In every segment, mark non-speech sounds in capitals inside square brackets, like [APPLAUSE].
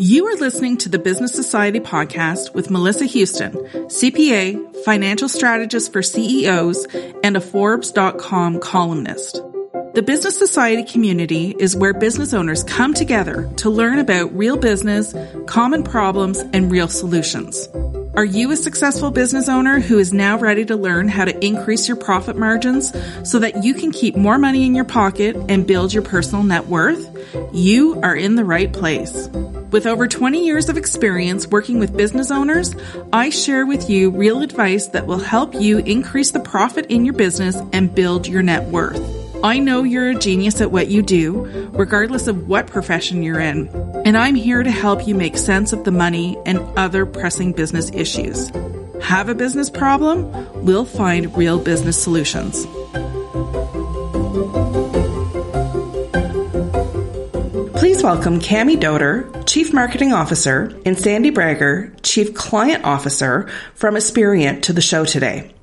You are listening to the Business Society podcast with Melissa Houston, CPA, financial strategist for CEOs, and a Forbes.com columnist. The Business Society community is where business owners come together to learn about real business, common problems, and real solutions. Are you a successful business owner who is now ready to learn how to increase your profit margins so that you can keep more money in your pocket and build your personal net worth? You are in the right place. With over 20 years of experience working with business owners, I share with you real advice that will help you increase the profit in your business and build your net worth. I know you're a genius at what you do, regardless of what profession you're in, and I'm here to help you make sense of the money and other pressing business issues. Have a business problem? We'll find real business solutions. Please welcome Cami Doder, Chief Marketing Officer, and Sandy Brager, Chief Client Officer from Aspiriant to the show today.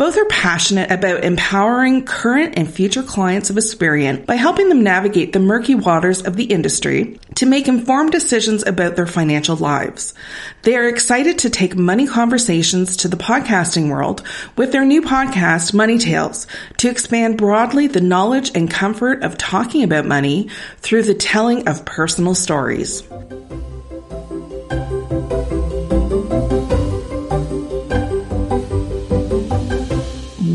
Both are passionate about empowering current and future clients of Aspiriant by helping them navigate the murky waters of the industry to make informed decisions about their financial lives. They are excited to take money conversations to the podcasting world with their new podcast, Money Tales, to expand broadly the knowledge and comfort of talking about money through the telling of personal stories.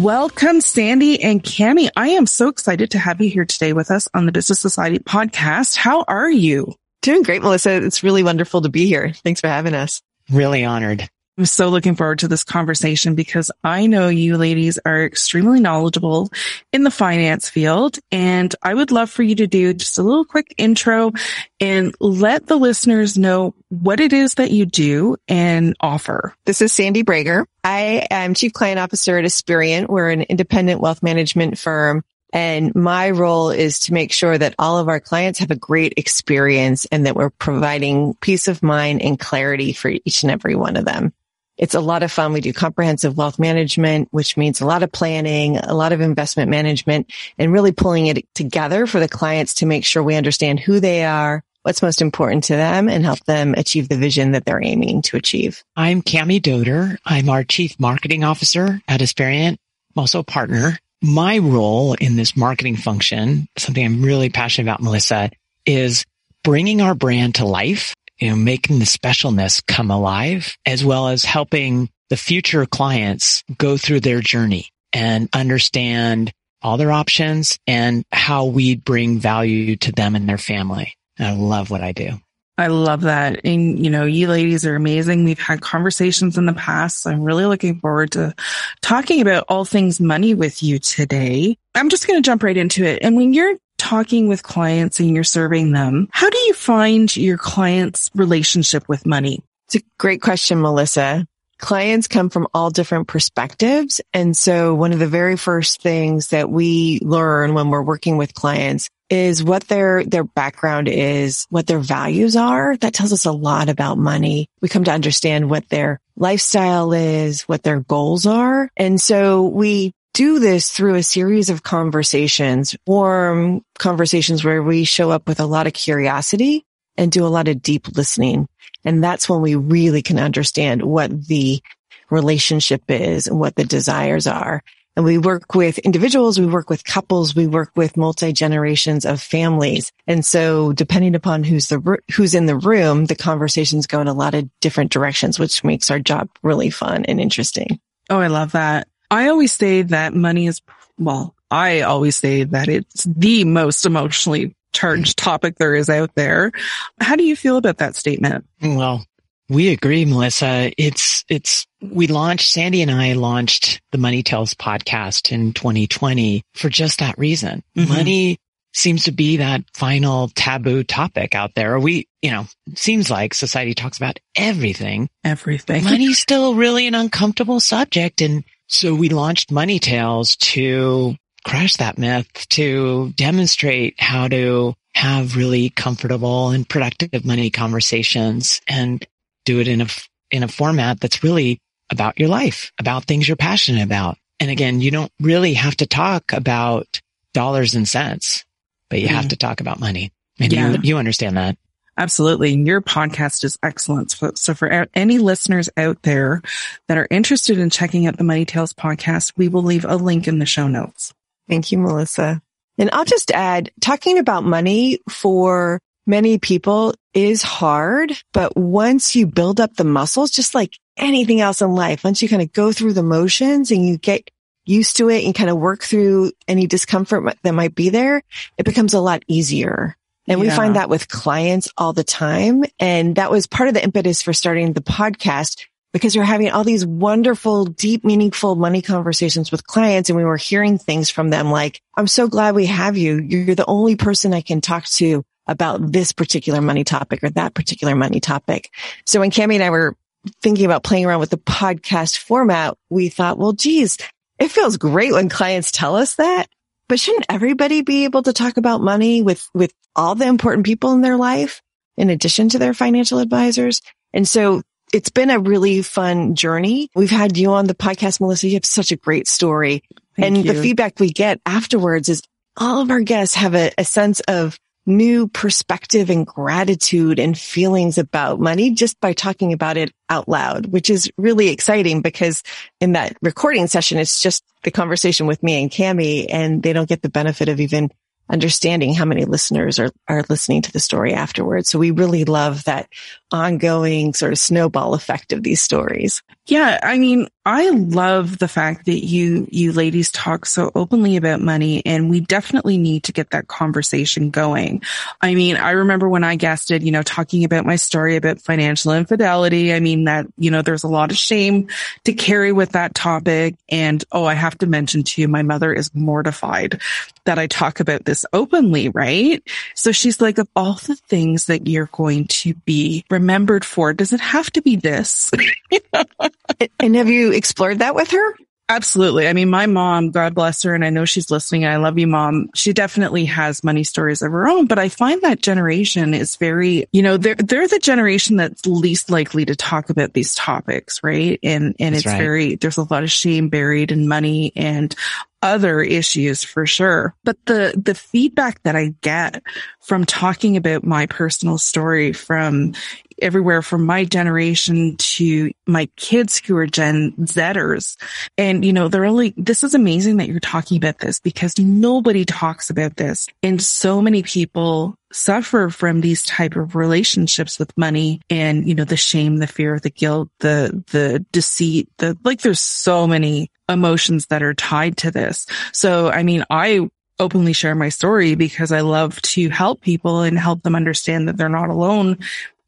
Welcome, Sandy and Cami. I am so excited to have you here today with us on the Business Society podcast. How are you? Doing great, Melissa. It's really wonderful to be here. Thanks for having us. Really honored. I'm so looking forward to this conversation because I know you ladies are extremely knowledgeable in the finance field. And I would love for you to do just a little quick intro and let the listeners know what it is that you do and offer. This is Sandy Brager. I am Chief Client Officer at Aspiriant. We're an independent wealth management firm. And my role is to make sure that all of our clients have a great experience and that we're providing peace of mind and clarity for each and every one of them. It's a lot of fun. We do comprehensive wealth management, which means a lot of planning, a lot of investment management and really pulling it together for the clients to make sure we understand who they are, what's most important to them and help them achieve the vision that they're aiming to achieve. I'm Cami Doder. I'm our chief marketing officer at Aspiriant. I'm also a partner. My role in this marketing function, something I'm really passionate about, Melissa, is bringing our brand to life you know, making the specialness come alive as well as helping the future clients go through their journey and understand all their options and how we bring value to them and their family. And I love what I do. I love that. And, you know, you ladies are amazing. We've had conversations in the past. So I'm really looking forward to talking about all things money with you today. I'm just going to jump right into it. And when you're talking with clients and you're serving them, how do you find your client's relationship with money? It's a great question, Melissa. Clients come from all different perspectives. And so one of the very first things that we learn when we're working with clients is what their, their background is, what their values are. That tells us a lot about money. We come to understand what their lifestyle is, what their goals are. And so we do this through a series of conversations, warm conversations where we show up with a lot of curiosity and do a lot of deep listening. And that's when we really can understand what the relationship is and what the desires are. And we work with individuals, we work with couples, we work with multi generations of families. And so depending upon who's the, who's in the room, the conversations go in a lot of different directions, which makes our job really fun and interesting. Oh, I love that. I always say that money is, well, I always say that it's the most emotionally charged topic there is out there. How do you feel about that statement? Well, we agree, Melissa. It's, it's, we launched, Sandy and I launched the Money Tales podcast in 2020 for just that reason. Mm-hmm. Money seems to be that final taboo topic out there. We, you know, seems like society talks about everything. Everything. Money's still really an uncomfortable subject. And so we launched Money Tales to crash that myth, to demonstrate how to have really comfortable and productive money conversations and do it in a, in a format that's really about your life, about things you're passionate about. And again, you don't really have to talk about dollars and cents, but you mm. have to talk about money. And yeah. you, you understand that. Absolutely. And Your podcast is excellent. So, for any listeners out there that are interested in checking out the Money Tales podcast, we will leave a link in the show notes. Thank you, Melissa. And I'll just add talking about money for many people is hard, but once you build up the muscles, just like anything else in life, once you kind of go through the motions and you get used to it and kind of work through any discomfort that might be there, it becomes a lot easier. And yeah. we find that with clients all the time. And that was part of the impetus for starting the podcast because we're having all these wonderful, deep, meaningful money conversations with clients. And we were hearing things from them like, I'm so glad we have you. You're the only person I can talk to about this particular money topic or that particular money topic. So when Cami and I were thinking about playing around with the podcast format, we thought, well, geez, it feels great when clients tell us that, but shouldn't everybody be able to talk about money with, with all the important people in their life in addition to their financial advisors? And so it's been a really fun journey. We've had you on the podcast, Melissa. You have such a great story. Thank and you. the feedback we get afterwards is all of our guests have a, a sense of new perspective and gratitude and feelings about money just by talking about it out loud, which is really exciting because in that recording session, it's just the conversation with me and Cami and they don't get the benefit of even understanding how many listeners are, are listening to the story afterwards. So we really love that ongoing sort of snowball effect of these stories. Yeah. I mean, I love the fact that you, you ladies talk so openly about money and we definitely need to get that conversation going. I mean, I remember when I guested, you know, talking about my story about financial infidelity. I mean, that, you know, there's a lot of shame to carry with that topic. And oh, I have to mention to you, my mother is mortified that I talk about this openly, right? So she's like, of all the things that you're going to be remembered for, does it have to be this? [LAUGHS] [LAUGHS] and have you explored that with her? Absolutely. I mean, my mom, God bless her, and I know she's listening. I love you, mom. She definitely has money stories of her own, but I find that generation is very, you know, they're, they're the generation that's least likely to talk about these topics, right? And, and that's it's right. very, there's a lot of shame buried in money and other issues for sure. But the, the feedback that I get from talking about my personal story from everywhere from my generation to my kids who are Gen Zers. And, you know, they're only, this is amazing that you're talking about this because nobody talks about this. And so many people suffer from these type of relationships with money and, you know, the shame, the fear, the guilt, the, the deceit, the, like there's so many emotions that are tied to this. So, I mean, I openly share my story because I love to help people and help them understand that they're not alone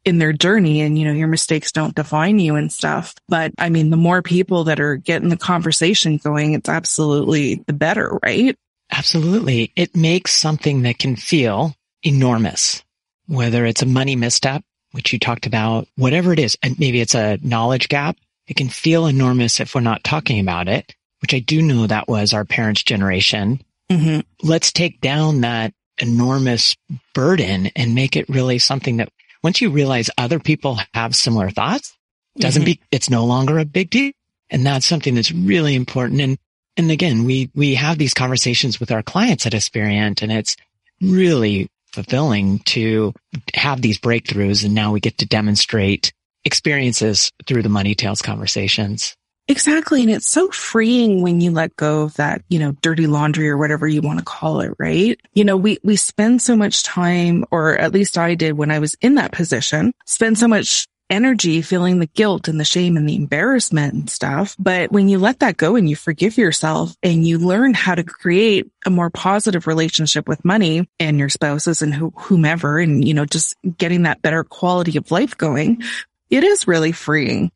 in their journey and, you know, your mistakes don't define you and stuff. But I mean, the more people that are getting the conversation going, it's absolutely the better, right? Absolutely. It makes something that can feel enormous, whether it's a money misstep, which you talked about, whatever it is, and maybe it's a knowledge gap. It can feel enormous if we're not talking about it, which I do know that was our parents' generation. Mm-hmm. Let's take down that enormous burden and make it really something that once you realize other people have similar thoughts, doesn't mm-hmm. be, it's no longer a big deal. And that's something that's really important. And, and again, we, we have these conversations with our clients at Aspiriant and it's really fulfilling to have these breakthroughs. And now we get to demonstrate experiences through the money tales conversations. Exactly. And it's so freeing when you let go of that, you know, dirty laundry or whatever you want to call it, right? You know, we, we spend so much time, or at least I did when I was in that position, spend so much energy feeling the guilt and the shame and the embarrassment and stuff. But when you let that go and you forgive yourself and you learn how to create a more positive relationship with money and your spouses and whomever, and, you know, just getting that better quality of life going, it is really freeing.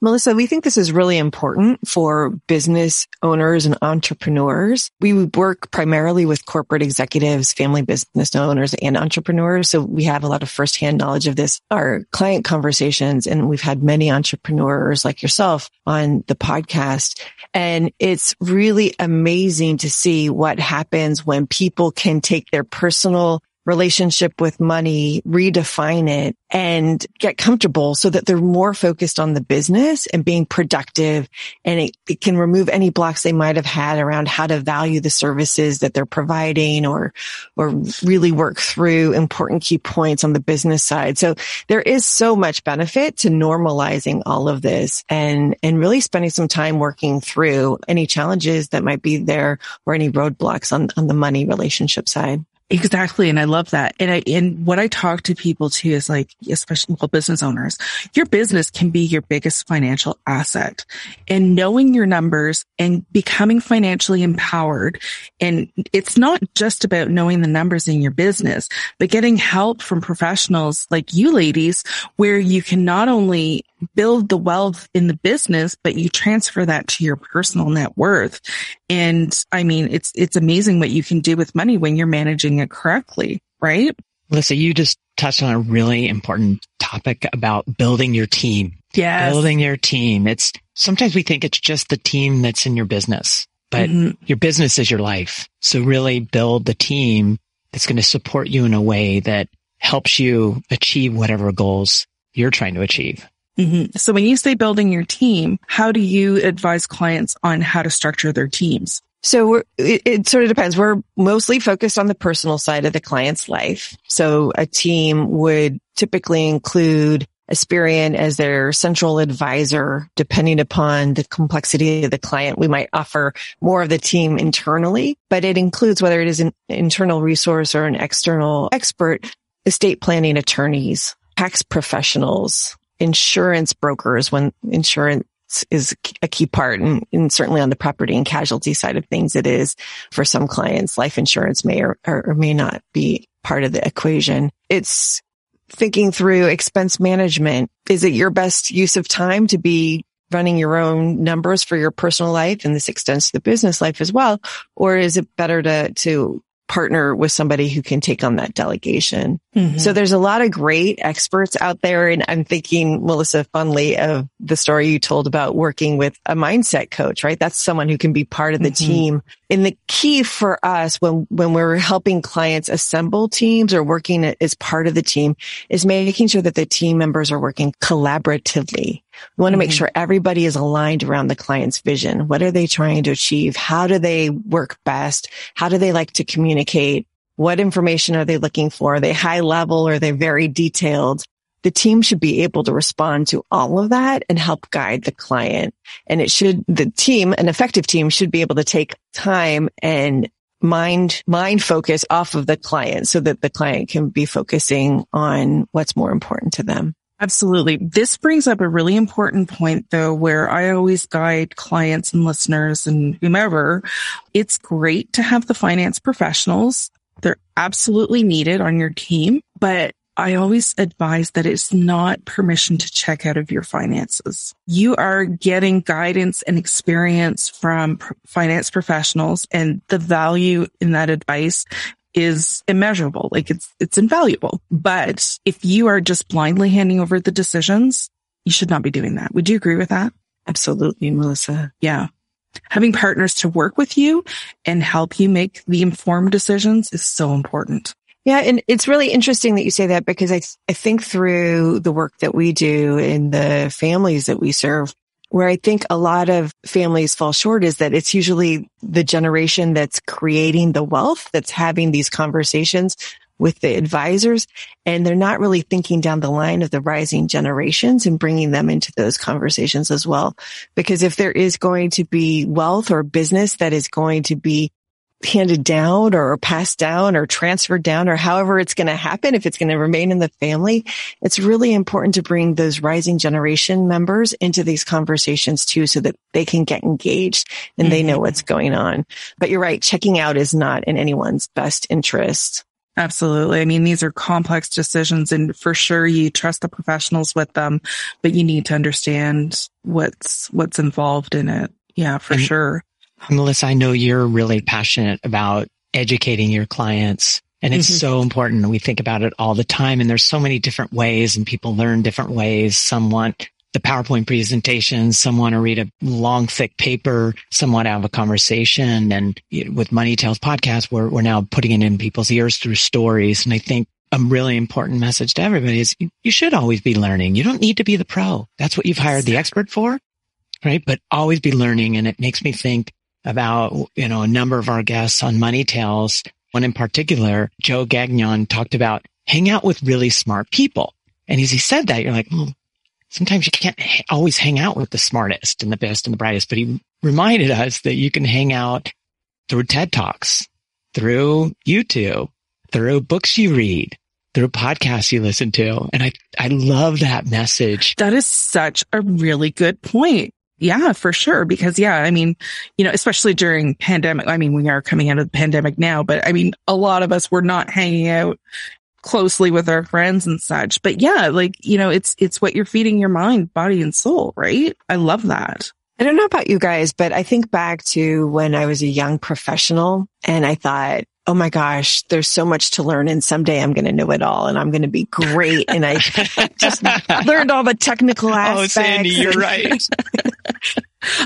Melissa, we think this is really important for business owners and entrepreneurs. We work primarily with corporate executives, family business owners and entrepreneurs. So we have a lot of firsthand knowledge of this, our client conversations. And we've had many entrepreneurs like yourself on the podcast. And it's really amazing to see what happens when people can take their personal relationship with money, redefine it and get comfortable so that they're more focused on the business and being productive. And it, it, can remove any blocks they might have had around how to value the services that they're providing or, or really work through important key points on the business side. So there is so much benefit to normalizing all of this and, and really spending some time working through any challenges that might be there or any roadblocks on, on the money relationship side. Exactly. And I love that. And I, and what I talk to people too is like, especially well, business owners, your business can be your biggest financial asset and knowing your numbers and becoming financially empowered. And it's not just about knowing the numbers in your business, but getting help from professionals like you ladies, where you can not only build the wealth in the business, but you transfer that to your personal net worth. And I mean, it's, it's amazing what you can do with money when you're managing it correctly, right? Melissa, you just touched on a really important topic about building your team. Yeah. Building your team. It's sometimes we think it's just the team that's in your business, but mm-hmm. your business is your life. So really build the team that's going to support you in a way that helps you achieve whatever goals you're trying to achieve. Mm-hmm. So when you say building your team, how do you advise clients on how to structure their teams? So it, it, sort of depends. We're mostly focused on the personal side of the client's life. So a team would typically include Aspiriant as their central advisor, depending upon the complexity of the client. We might offer more of the team internally, but it includes whether it is an internal resource or an external expert, estate planning attorneys, tax professionals, insurance brokers when insurance is a key part and, and, certainly on the property and casualty side of things, it is for some clients, life insurance may or, or may not be part of the equation. It's thinking through expense management. Is it your best use of time to be running your own numbers for your personal life? And this extends to the business life as well. Or is it better to, to partner with somebody who can take on that delegation. Mm-hmm. So there's a lot of great experts out there. And I'm thinking, Melissa, fondly of the story you told about working with a mindset coach, right? That's someone who can be part of the mm-hmm. team. And the key for us when, when we're helping clients assemble teams or working as part of the team is making sure that the team members are working collaboratively. We want to make mm-hmm. sure everybody is aligned around the client's vision. What are they trying to achieve? How do they work best? How do they like to communicate? What information are they looking for? Are they high level or are they very detailed? The team should be able to respond to all of that and help guide the client. And it should, the team, an effective team should be able to take time and mind, mind focus off of the client so that the client can be focusing on what's more important to them. Absolutely. This brings up a really important point though, where I always guide clients and listeners and whomever. It's great to have the finance professionals. They're absolutely needed on your team, but I always advise that it's not permission to check out of your finances. You are getting guidance and experience from finance professionals and the value in that advice is immeasurable. Like it's, it's invaluable. But if you are just blindly handing over the decisions, you should not be doing that. Would you agree with that? Absolutely, Melissa. Yeah. Having partners to work with you and help you make the informed decisions is so important. Yeah. And it's really interesting that you say that because I, I think through the work that we do in the families that we serve, where I think a lot of families fall short is that it's usually the generation that's creating the wealth that's having these conversations with the advisors and they're not really thinking down the line of the rising generations and bringing them into those conversations as well. Because if there is going to be wealth or business that is going to be handed down or passed down or transferred down or however it's going to happen, if it's going to remain in the family, it's really important to bring those rising generation members into these conversations too, so that they can get engaged and mm-hmm. they know mm-hmm. what's going on. But you're right. Checking out is not in anyone's best interest. Absolutely. I mean, these are complex decisions and for sure you trust the professionals with them, but you need to understand what's, what's involved in it. Yeah, for and, sure. Melissa, I know you're really passionate about educating your clients and it's mm-hmm. so important. We think about it all the time and there's so many different ways and people learn different ways. Some want the PowerPoint presentations. Some want to read a long, thick paper. Some want to have a conversation. And with Money Tales podcast, we're, we're now putting it in people's ears through stories. And I think a really important message to everybody is you, you should always be learning. You don't need to be the pro. That's what you've hired the expert for, right? But always be learning. And it makes me think about, you know, a number of our guests on Money Tales. One in particular, Joe Gagnon talked about hang out with really smart people. And as he said that, you're like, well, sometimes you can't always hang out with the smartest and the best and the brightest, but he reminded us that you can hang out through TED Talks, through YouTube, through books you read, through podcasts you listen to. And I, I love that message. That is such a really good point. Yeah, for sure. Because yeah, I mean, you know, especially during pandemic, I mean, we are coming out of the pandemic now, but I mean, a lot of us were not hanging out closely with our friends and such. But yeah, like, you know, it's, it's what you're feeding your mind, body and soul, right? I love that. I don't know about you guys, but I think back to when I was a young professional and I thought, oh my gosh, there's so much to learn and someday I'm going to know it all and I'm going to be great. And I [LAUGHS] just learned all the technical aspects. Oh, Sandy, you're right. [LAUGHS]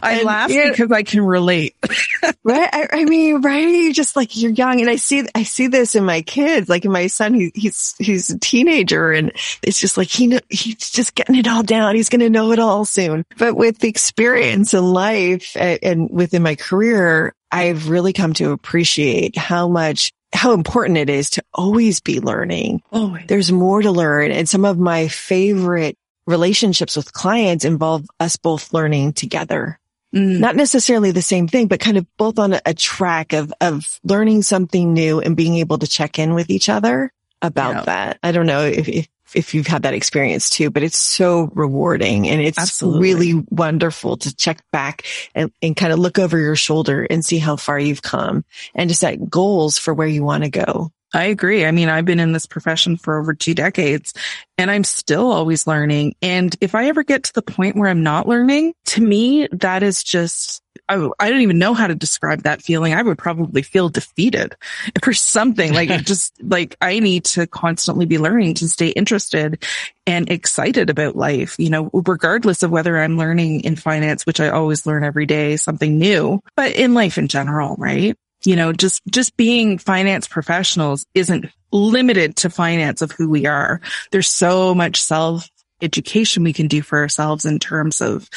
I and, laugh because I can relate. [LAUGHS] right. I, I, mean, right. You just like you're young and I see, I see this in my kids, like in my son, he, he's, he's a teenager and it's just like he, he's just getting it all down. He's going to know it all soon. But with the experience in life and, and within my career, I've really come to appreciate how much how important it is to always be learning. Oh, There's more to learn. And some of my favorite relationships with clients involve us both learning together. Mm. Not necessarily the same thing, but kind of both on a, track of, of learning something new and being able to check in with each other about yeah. that. I don't know if, if, if you've had that experience too, but it's so rewarding and it's Absolutely. really wonderful to check back and, and kind of look over your shoulder and see how far you've come and to set goals for where you want to go. I agree. I mean, I've been in this profession for over two decades and I'm still always learning. And if I ever get to the point where I'm not learning, to me, that is just, I, I don't even know how to describe that feeling. I would probably feel defeated [LAUGHS] for something like [LAUGHS] just like I need to constantly be learning to stay interested and excited about life, you know, regardless of whether I'm learning in finance, which I always learn every day, something new, but in life in general, right? You know, just, just being finance professionals isn't limited to finance of who we are. There's so much self education we can do for ourselves in terms of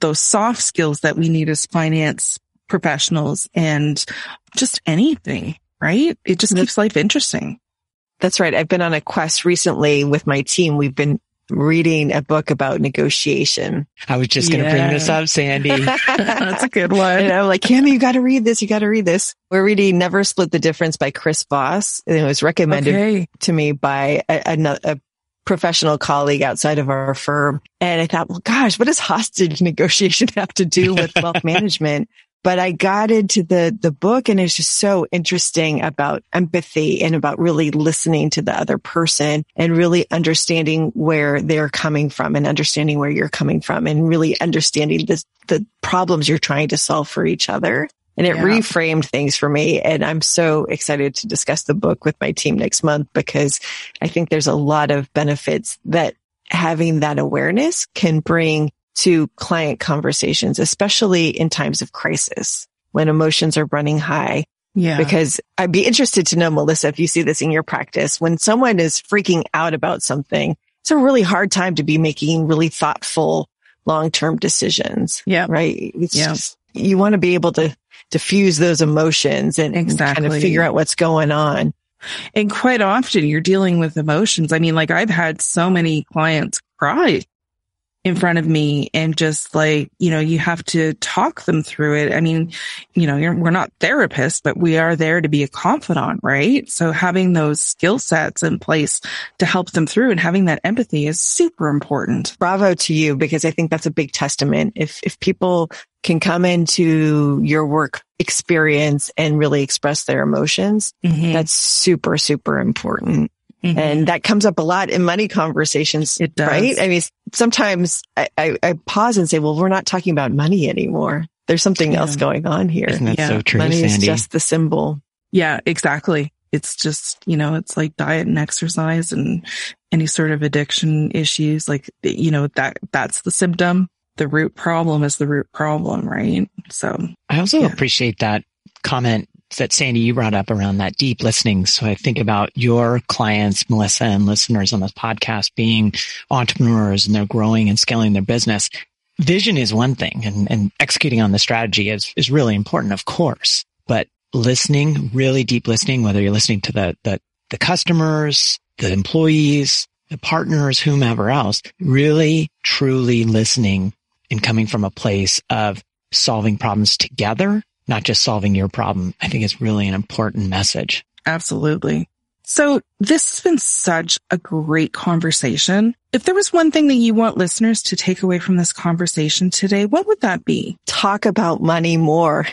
those soft skills that we need as finance professionals and just anything, right? It just keeps life interesting. That's right. I've been on a quest recently with my team. We've been reading a book about negotiation. I was just going to yeah. bring this up, Sandy. [LAUGHS] That's a good one. And I'm like, Cammy, you got to read this. You got to read this. We're reading Never Split the Difference by Chris Voss. And it was recommended okay. to me by a, a, a professional colleague outside of our firm. And I thought, well, gosh, what does hostage [LAUGHS] negotiation have to do with wealth [LAUGHS] management? But I got into the, the book and it's just so interesting about empathy and about really listening to the other person and really understanding where they're coming from and understanding where you're coming from and really understanding the, the problems you're trying to solve for each other. And it yeah. reframed things for me. And I'm so excited to discuss the book with my team next month because I think there's a lot of benefits that having that awareness can bring to client conversations, especially in times of crisis when emotions are running high. Yeah. Because I'd be interested to know, Melissa, if you see this in your practice, when someone is freaking out about something, it's a really hard time to be making really thoughtful long-term decisions. Yeah. Right. It's yeah. Just, you want to be able to diffuse those emotions and, exactly. and kind of figure out what's going on. And quite often you're dealing with emotions. I mean, like I've had so many clients cry in front of me and just like, you know, you have to talk them through it. I mean, you know, we're not therapists, but we are there to be a confidant, right? So having those skill sets in place to help them through and having that empathy is super important. Bravo to you because I think that's a big testament. If, if people can come into your work experience and really express their emotions, mm-hmm. that's super, super important. Mm-hmm. And that comes up a lot in money conversations, it does. right? I mean, sometimes I, I, I, pause and say, well, we're not talking about money anymore. There's something yeah. else going on here. Isn't that yeah. so true, Money Sandy? is just the symbol. Yeah, exactly. it's just, you know, it's like diet and exercise and any sort of addiction issues. Like, you know, that, that's the symptom. The root problem is the root problem, right? So I also yeah. appreciate that comment that Sandy, you brought up around that deep listening. So I think about your clients, Melissa and listeners on this podcast being entrepreneurs and they're growing and scaling their business. Vision is one thing and, and executing on the strategy is, is really important, of course, but listening, really deep listening, whether you're listening to the, the, the customers, the employees, the partners, whomever else, really truly listening and coming from a place of solving problems together not just solving your problem. I think it's really an important message. Absolutely. So this has been such a great conversation. If there was one thing that you want listeners to take away from this conversation today, what would that be? Talk about money more.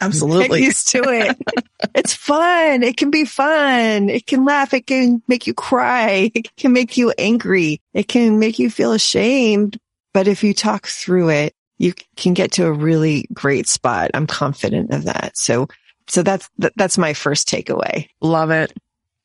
Absolutely. Get used to it. [LAUGHS] it's fun. It can be fun. It can laugh. It can make you cry. It can make you angry. It can make you feel ashamed. But if you talk through it, you can get to a really great spot. I'm confident of that. So, so that's, that's my first takeaway. Love it.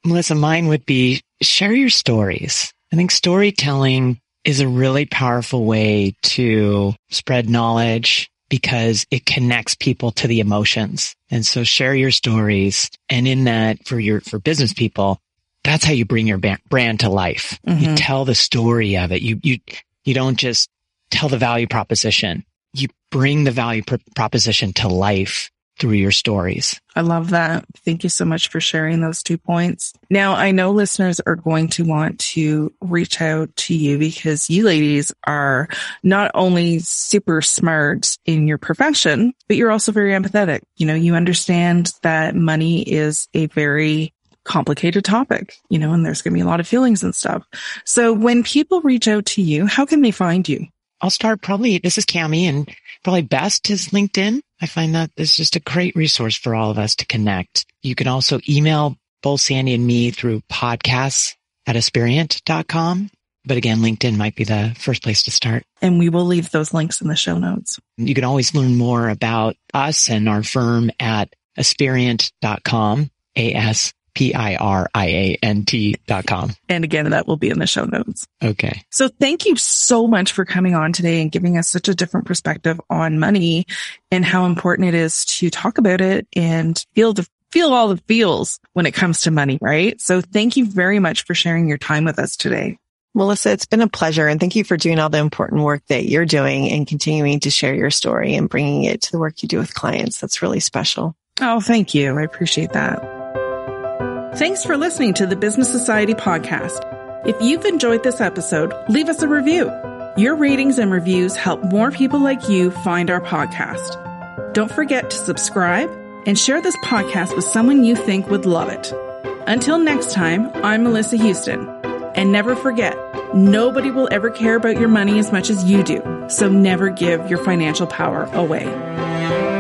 Melissa, mine would be share your stories. I think storytelling is a really powerful way to spread knowledge because it connects people to the emotions. And so share your stories. And in that for your, for business people, that's how you bring your brand to life. Mm-hmm. You tell the story of it. You, you, you don't just tell the value proposition. You bring the value pr- proposition to life through your stories. I love that. Thank you so much for sharing those two points. Now, I know listeners are going to want to reach out to you because you ladies are not only super smart in your profession, but you're also very empathetic. You know, you understand that money is a very complicated topic, you know, and there's going to be a lot of feelings and stuff. So when people reach out to you, how can they find you? I'll start probably, this is Cami and probably best is LinkedIn. I find that it's just a great resource for all of us to connect. You can also email both Sandy and me through podcasts at aspiriant.com. But again, LinkedIn might be the first place to start. And we will leave those links in the show notes. You can always learn more about us and our firm at aspiriant.com, A-S P-I-R-I-A-N-T dot com. And again, that will be in the show notes. Okay. So thank you so much for coming on today and giving us such a different perspective on money and how important it is to talk about it and feel the feel all the feels when it comes to money, right? So thank you very much for sharing your time with us today. Melissa, it's been a pleasure and thank you for doing all the important work that you're doing and continuing to share your story and bringing it to the work you do with clients. That's really special. Oh, thank you. I appreciate that. Thanks for listening to the Business Society podcast. If you've enjoyed this episode, leave us a review. Your ratings and reviews help more people like you find our podcast. Don't forget to subscribe and share this podcast with someone you think would love it. Until next time, I'm Melissa Houston. And never forget, nobody will ever care about your money as much as you do. So never give your financial power away.